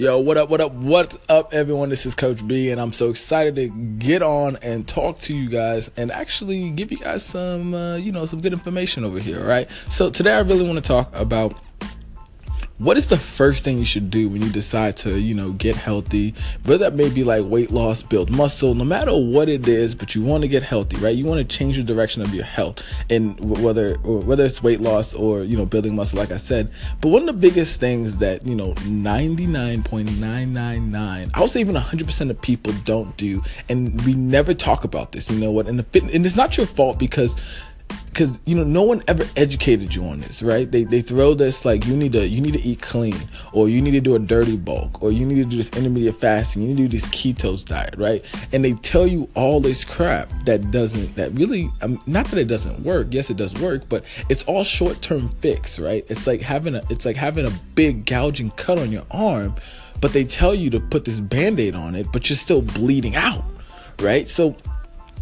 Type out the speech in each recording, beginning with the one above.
Yo, what up, what up, what's up, everyone? This is Coach B, and I'm so excited to get on and talk to you guys and actually give you guys some, uh, you know, some good information over here, right? So, today I really want to talk about what is the first thing you should do when you decide to you know get healthy? Whether that may be like weight loss build muscle no matter what it is but you want to get healthy right? You want to change the direction of your health. And whether whether it's weight loss or you know building muscle like i said. But one of the biggest things that you know 99.999 i'll say even 100% of people don't do and we never talk about this you know what? And the fit, and it's not your fault because because you know no one ever educated you on this right? They, they throw this like you need to you need to eat clean or you need to do a dirty bulk or you need to do this intermediate fasting you need to do this ketos diet right? And they tell you all this crap that doesn't that really um, not that it doesn't work yes it does work but it's all short-term fix right? It's like having a it's like having a big gouging cut on your arm but they tell you to put this band-aid on it but you're still bleeding out right? So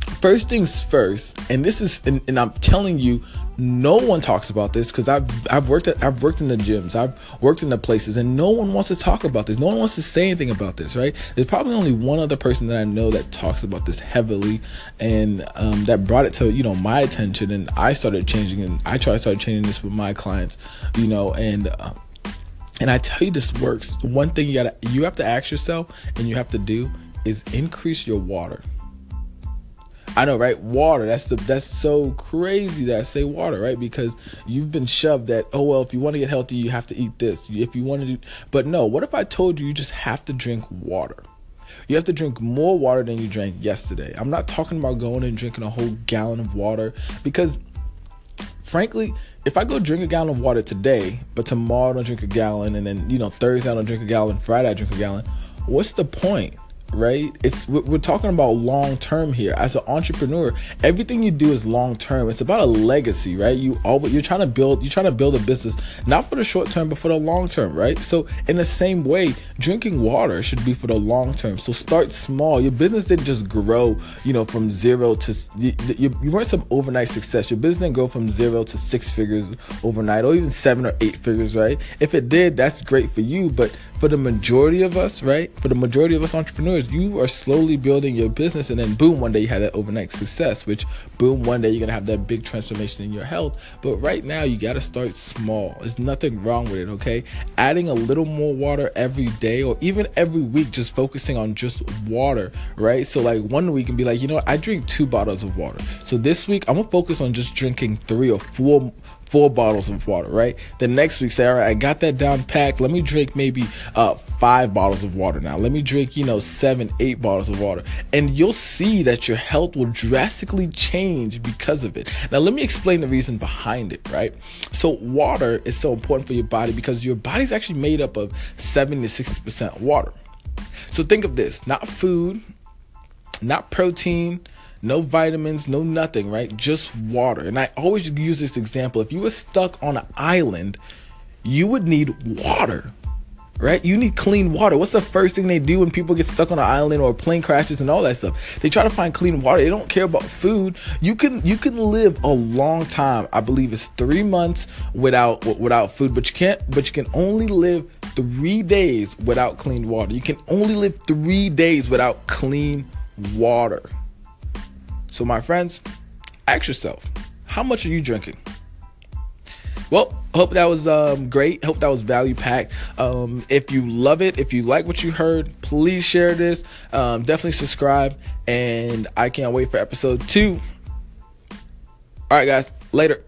first things first, and this is, and, and I'm telling you, no one talks about this because I've I've worked at I've worked in the gyms, I've worked in the places, and no one wants to talk about this. No one wants to say anything about this, right? There's probably only one other person that I know that talks about this heavily, and um, that brought it to you know my attention, and I started changing, and I try to start changing this with my clients, you know, and. Uh, and I tell you, this works. One thing you gotta, you have to ask yourself, and you have to do is increase your water. I know, right? Water. That's the that's so crazy that I say water, right? Because you've been shoved that oh well, if you want to get healthy, you have to eat this. If you want to do, but no. What if I told you you just have to drink water? You have to drink more water than you drank yesterday. I'm not talking about going and drinking a whole gallon of water because frankly, if I go drink a gallon of water today, but tomorrow I don't drink a gallon, and then you know Thursday I don't drink a gallon, Friday I drink a gallon, what's the point? Right? It's we're talking about long term here. As an entrepreneur everything you do is long term. It's about a legacy right? You always you're trying to build you're trying to build a business not for the short term but for the long term right? So in the same way drinking water should be for the long term. So start small. Your business didn't just grow you know from zero to you, you weren't some overnight success. Your business didn't go from zero to six figures overnight or even seven or eight figures right? If it did that's great for you. But for the majority of us, right? For the majority of us entrepreneurs, you are slowly building your business, and then boom, one day you had that overnight success, which boom, one day you're gonna have that big transformation in your health. But right now, you gotta start small. There's nothing wrong with it, okay? Adding a little more water every day, or even every week, just focusing on just water, right? So, like one week, and be like, you know what? I drink two bottles of water. So this week, I'm gonna focus on just drinking three or four four bottles of water, right? The next week, say, all right, I got that down packed. Let me drink maybe uh, five bottles of water now. Let me drink, you know, seven, eight bottles of water. And you'll see that your health will drastically change because of it. Now, let me explain the reason behind it, right? So, water is so important for your body because your body's actually made up of 70 to 60% water. So, think of this not food, not protein, no vitamins, no nothing, right? Just water. And I always use this example. If you were stuck on an island, you would need water, right? You need clean water. What's the first thing they do when people get stuck on an island or plane crashes and all that stuff? They try to find clean water. They don't care about food. You can you can live a long time. I believe it's 3 months without without food, but you can't but you can only live 3 days without clean water. You can only live 3 days without clean water. So, my friends, ask yourself, how much are you drinking? Well, hope that was um, great. Hope that was value packed. Um, if you love it, if you like what you heard, please share this. Um, definitely subscribe, and I can't wait for episode two. All right, guys, later.